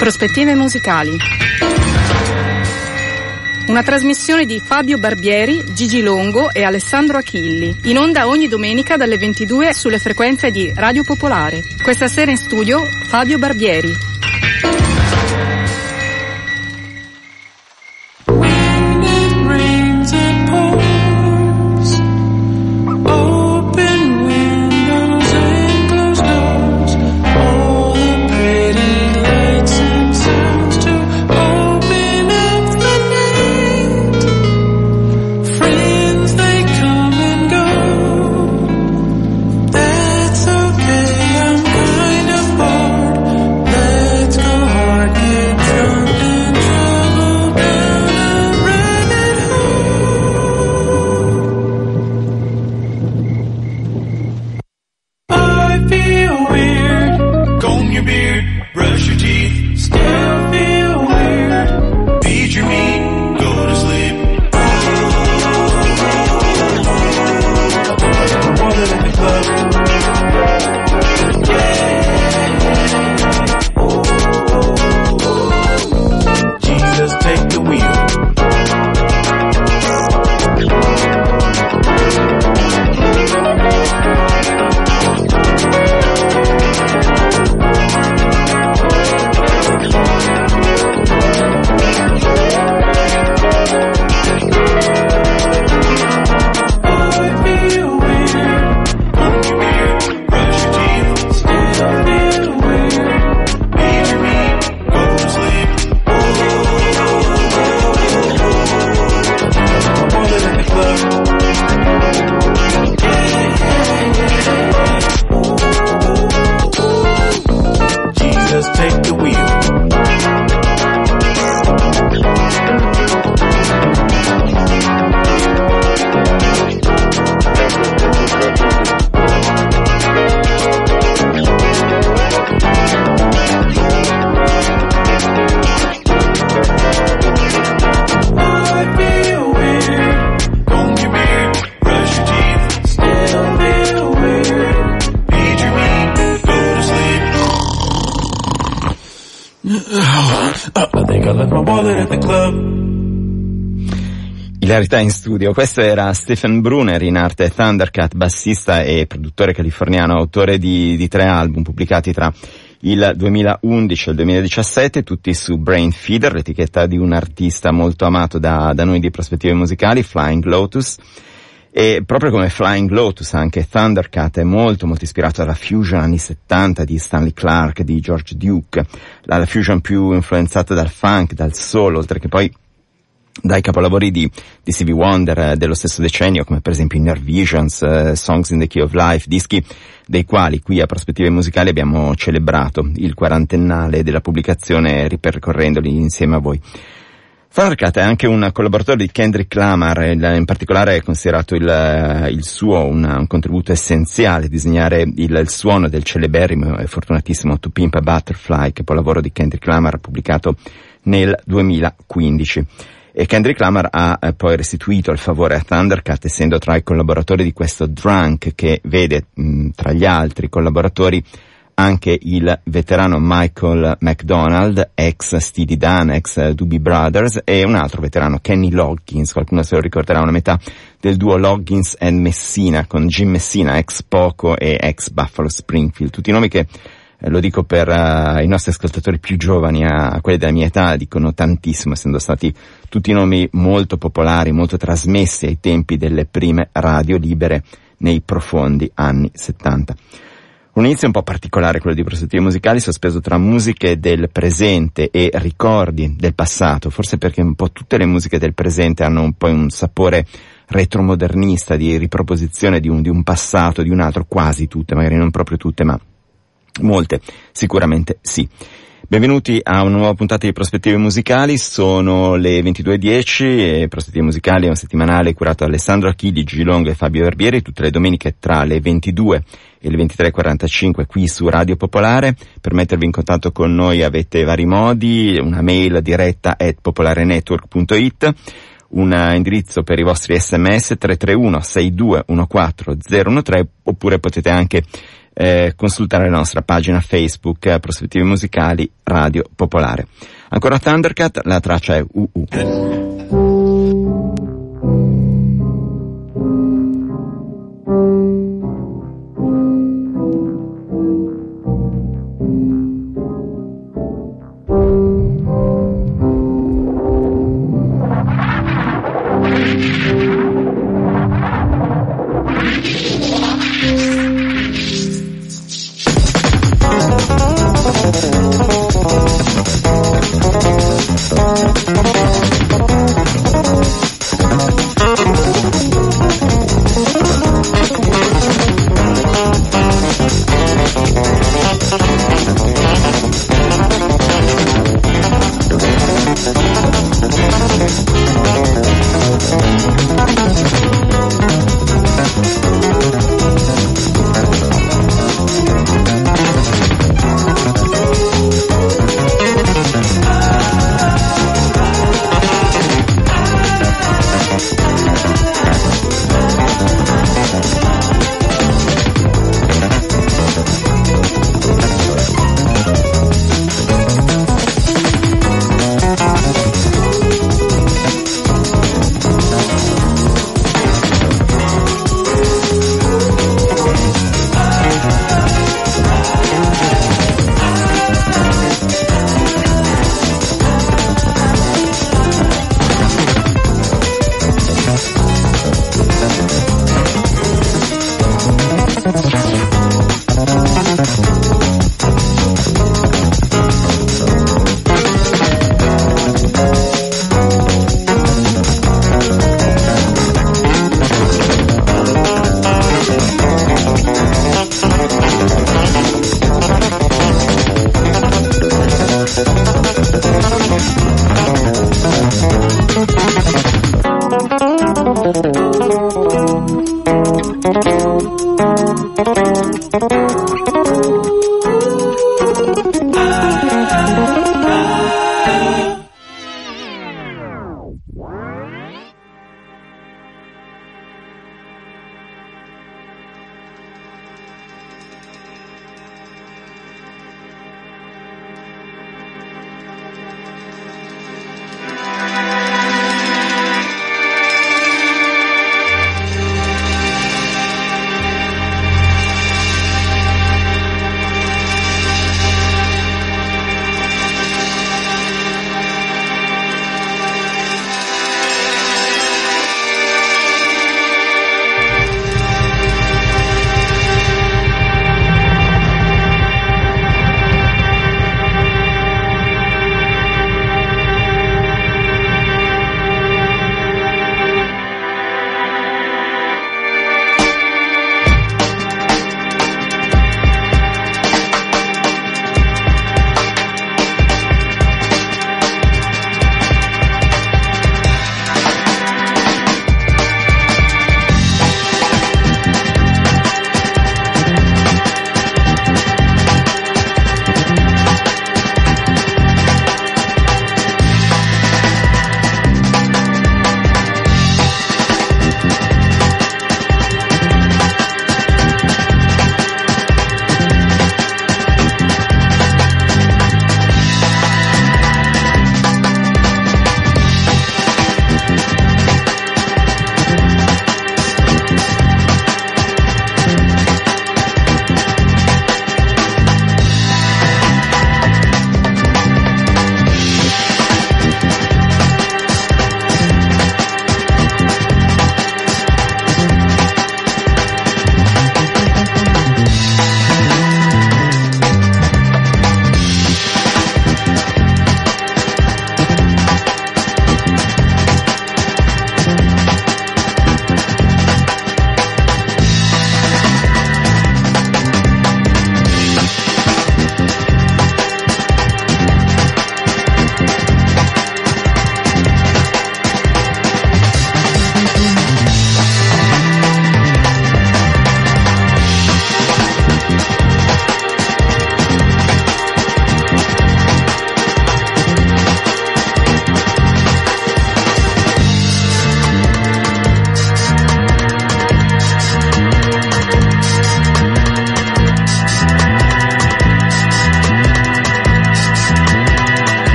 Prospettive musicali. Una trasmissione di Fabio Barbieri, Gigi Longo e Alessandro Achilli, in onda ogni domenica dalle 22 sulle frequenze di Radio Popolare. Questa sera in studio Fabio Barbieri. Hilarità in studio. Questo era Stephen Brunner, in arte Thundercat, bassista e produttore californiano, autore di, di tre album pubblicati tra il 2011 e il 2017, tutti su Brain Feeder, l'etichetta di un artista molto amato da, da noi di prospettive musicali, Flying Lotus. E proprio come Flying Lotus, anche Thundercat è molto molto ispirato alla fusion anni 70 di Stanley Clark, di George Duke, la fusion più influenzata dal funk, dal soul, oltre che poi dai capolavori di, di Stevie Wonder eh, dello stesso decennio, come per esempio Inner Visions, eh, Songs in the Key of Life, dischi dei quali qui a Prospettive Musicali abbiamo celebrato il quarantennale della pubblicazione ripercorrendoli insieme a voi. Thundercat è anche un collaboratore di Kendrick Lamar, in particolare è considerato il, eh, il suo un, un, contributo essenziale disegnare il, il, suono del celeberrimo e fortunatissimo To Pimp a Butterfly, capolavoro di Kendrick Lamar pubblicato nel 2015 e Kendrick Lamar ha eh, poi restituito il favore a Thundercat essendo tra i collaboratori di questo Drunk che vede mh, tra gli altri collaboratori anche il veterano Michael McDonald, ex Steely Dan, ex Doobie Brothers, e un altro veterano, Kenny Loggins, qualcuno se lo ricorderà, una metà del duo Loggins and Messina, con Jim Messina, ex Poco e ex Buffalo Springfield, tutti nomi che lo dico per uh, i nostri ascoltatori più giovani, a, a, quelli della mia età, dicono tantissimo, essendo stati tutti nomi molto popolari, molto trasmessi ai tempi delle prime radio libere nei profondi anni 70. Un inizio un po' particolare quello di prospettive musicali, sospeso tra musiche del presente e ricordi del passato, forse perché un po' tutte le musiche del presente hanno un po' un sapore retromodernista di riproposizione di un, di un passato, di un altro, quasi tutte, magari non proprio tutte, ma Molte, sicuramente sì. Benvenuti a una nuova puntata di Prospettive Musicali, sono le 22.10 e Prospettive Musicali è un settimanale curato da Alessandro Achilli, Gilongo e Fabio Barbieri tutte le domeniche tra le 22 e le 23.45 qui su Radio Popolare. Per mettervi in contatto con noi avete vari modi, una mail diretta at popolarenetwork.it, un indirizzo per i vostri sms 331 6214 013 oppure potete anche eh, consultare la nostra pagina Facebook eh, Prospettive Musicali Radio Popolare. Ancora Thundercat, la traccia è UU. Thank you.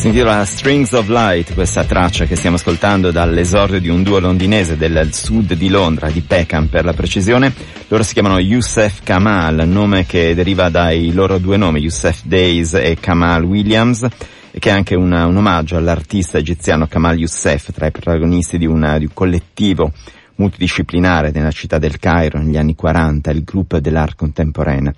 Si intitola Strings of Light, questa traccia che stiamo ascoltando dall'esordio di un duo londinese del sud di Londra, di Peckham per la precisione. Loro si chiamano Youssef Kamal, nome che deriva dai loro due nomi, Youssef Days e Kamal Williams, e che è anche una, un omaggio all'artista egiziano Kamal Youssef, tra i protagonisti di, una, di un collettivo multidisciplinare nella città del Cairo negli anni 40, il gruppo dell'art contemporanea.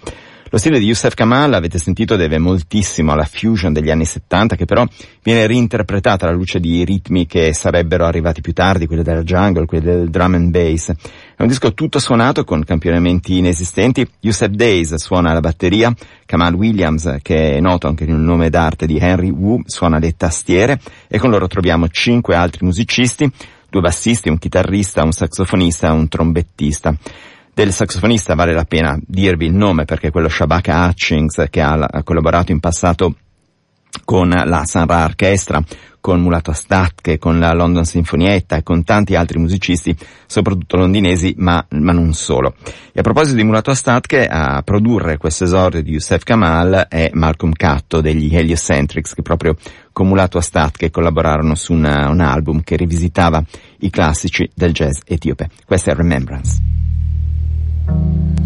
Lo stile di Youssef Kamal, avete sentito, deve moltissimo alla fusion degli anni 70 che però viene reinterpretata alla luce di ritmi che sarebbero arrivati più tardi, quelli della jungle, quelli del drum and bass. È un disco tutto suonato con campionamenti inesistenti. Youssef Days suona la batteria, Kamal Williams, che è noto anche nel nome d'arte di Henry Wu, suona le tastiere e con loro troviamo cinque altri musicisti, due bassisti, un chitarrista, un saxofonista e un trombettista del saxofonista vale la pena dirvi il nome perché quello Shabaka Hutchings che ha, collaborato in passato con la Sanra Orchestra, con Mulato Astatke, con la London Sinfonietta e con tanti altri musicisti, soprattutto londinesi, ma, ma non solo. E a proposito di Mulato Astatke, a produrre questo esordio di Youssef Kamal è Malcolm Catto degli Heliocentrics, che proprio con Mulato Astatke collaborarono su una, un album che rivisitava i classici del jazz etiope. Questa è Remembrance. Thank you.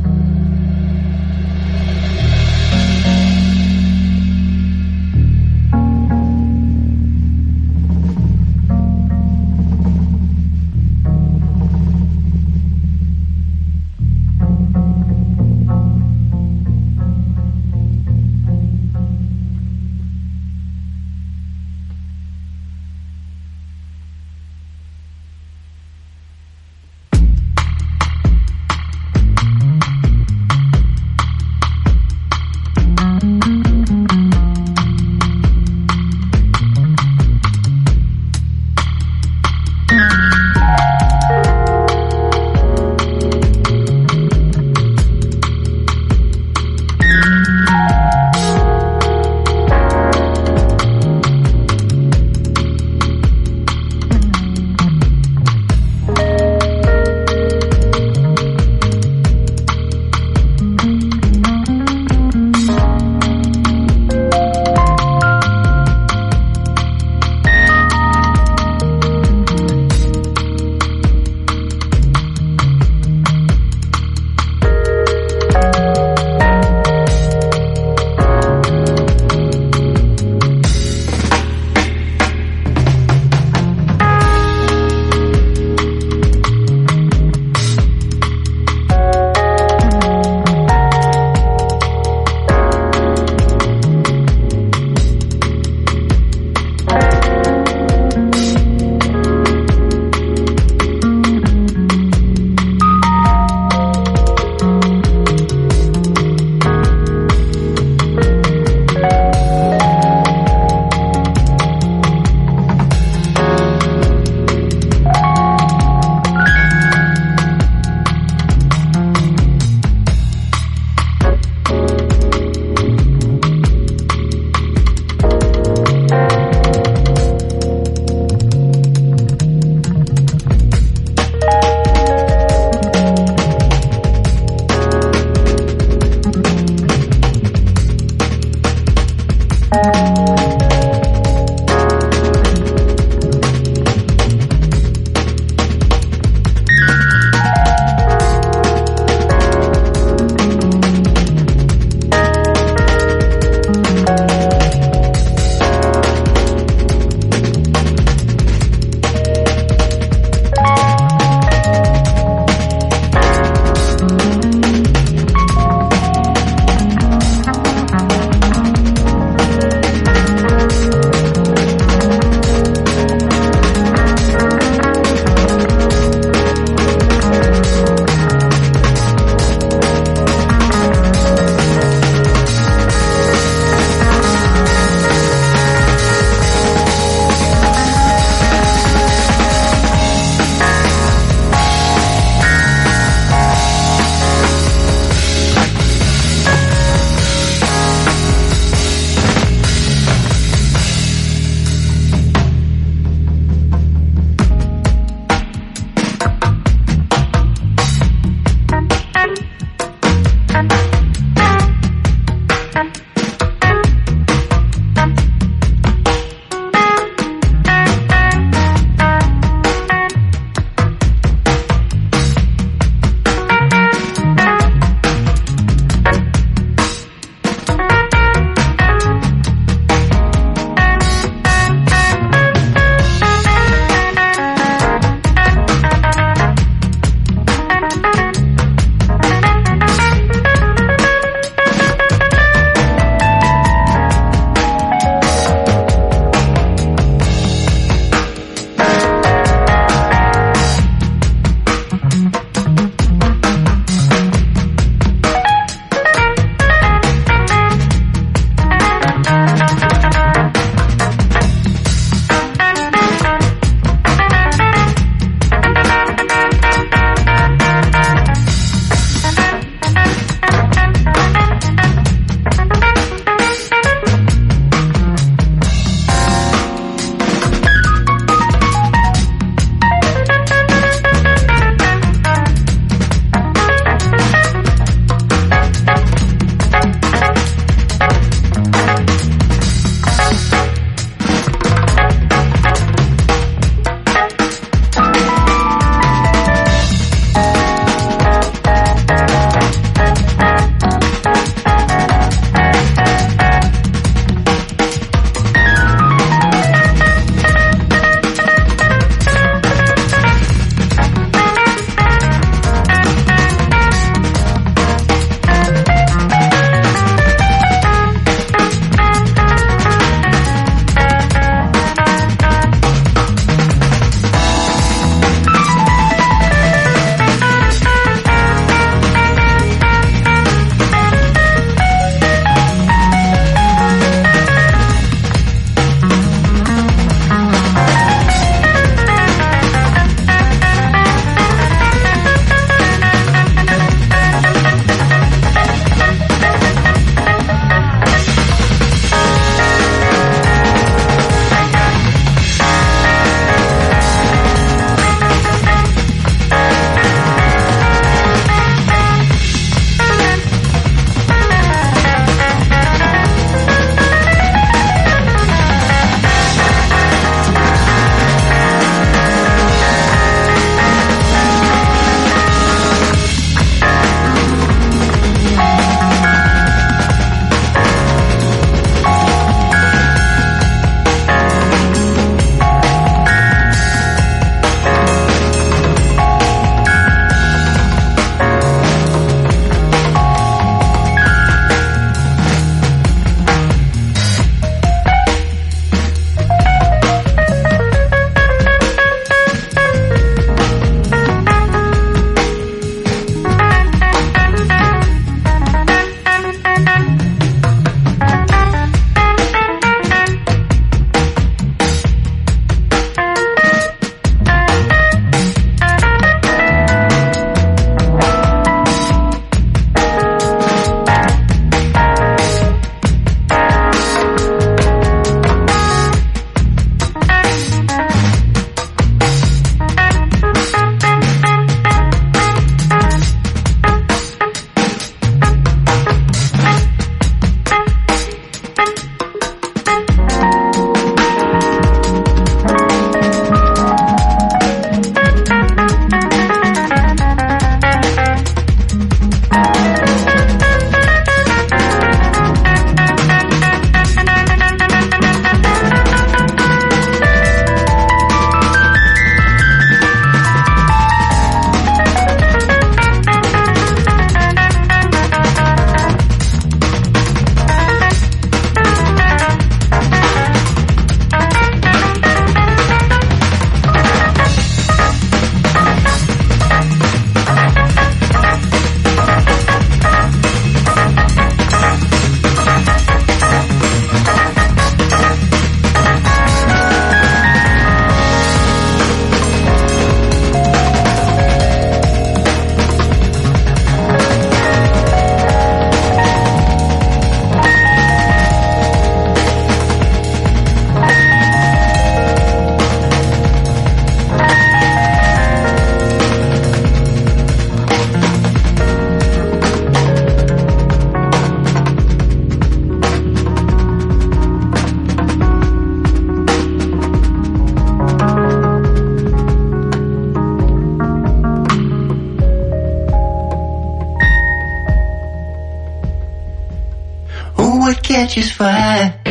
Catches fire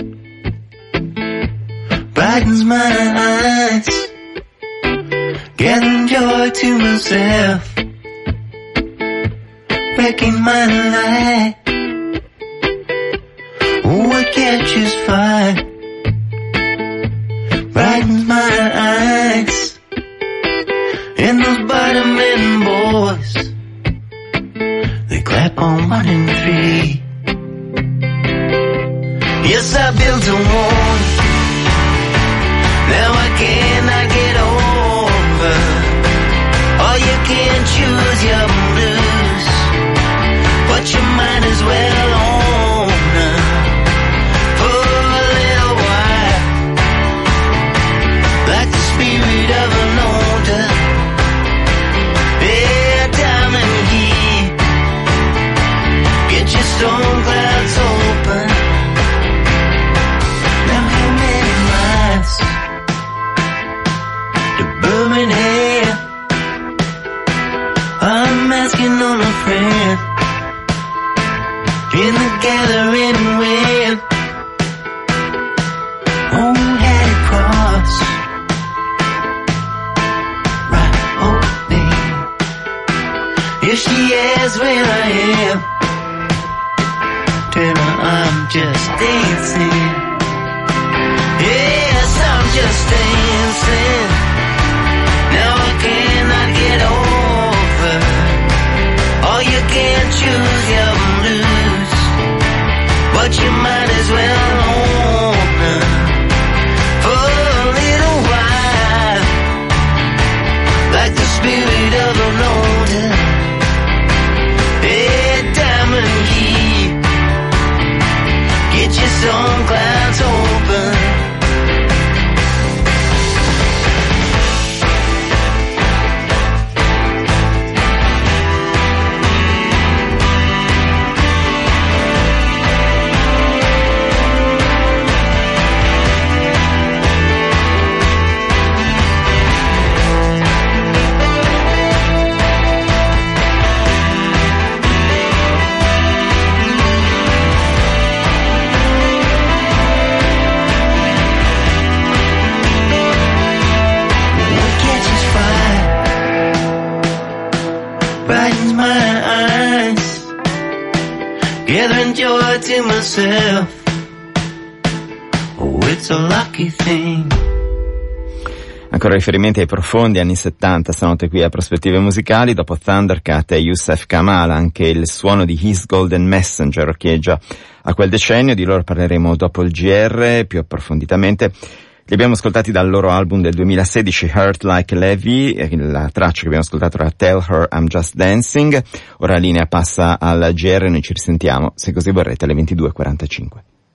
brightens my eyes, gathering joy to myself, breaking my light. What catches fire can choose your blues, but you might as well I'm just dancing. Yes, I'm just dancing. Now I cannot get over. Or you can choose your blues, but you might as well own for a little while, like the spirit of don't cloud. To myself. Oh, it's a lucky thing. Ancora riferimenti ai profondi anni 70 stanotte qui a Prospettive Musicali, dopo Thundercat e Youssef Kamal, anche il suono di His Golden Messenger orcheggia a quel decennio, di loro parleremo dopo il GR più approfonditamente. Li abbiamo ascoltati dal loro album del 2016 Hurt Like Levy, e la traccia che abbiamo ascoltato era Tell Her I'm Just Dancing, ora la linea passa al GR, noi ci risentiamo, se così vorrete, alle 22.45.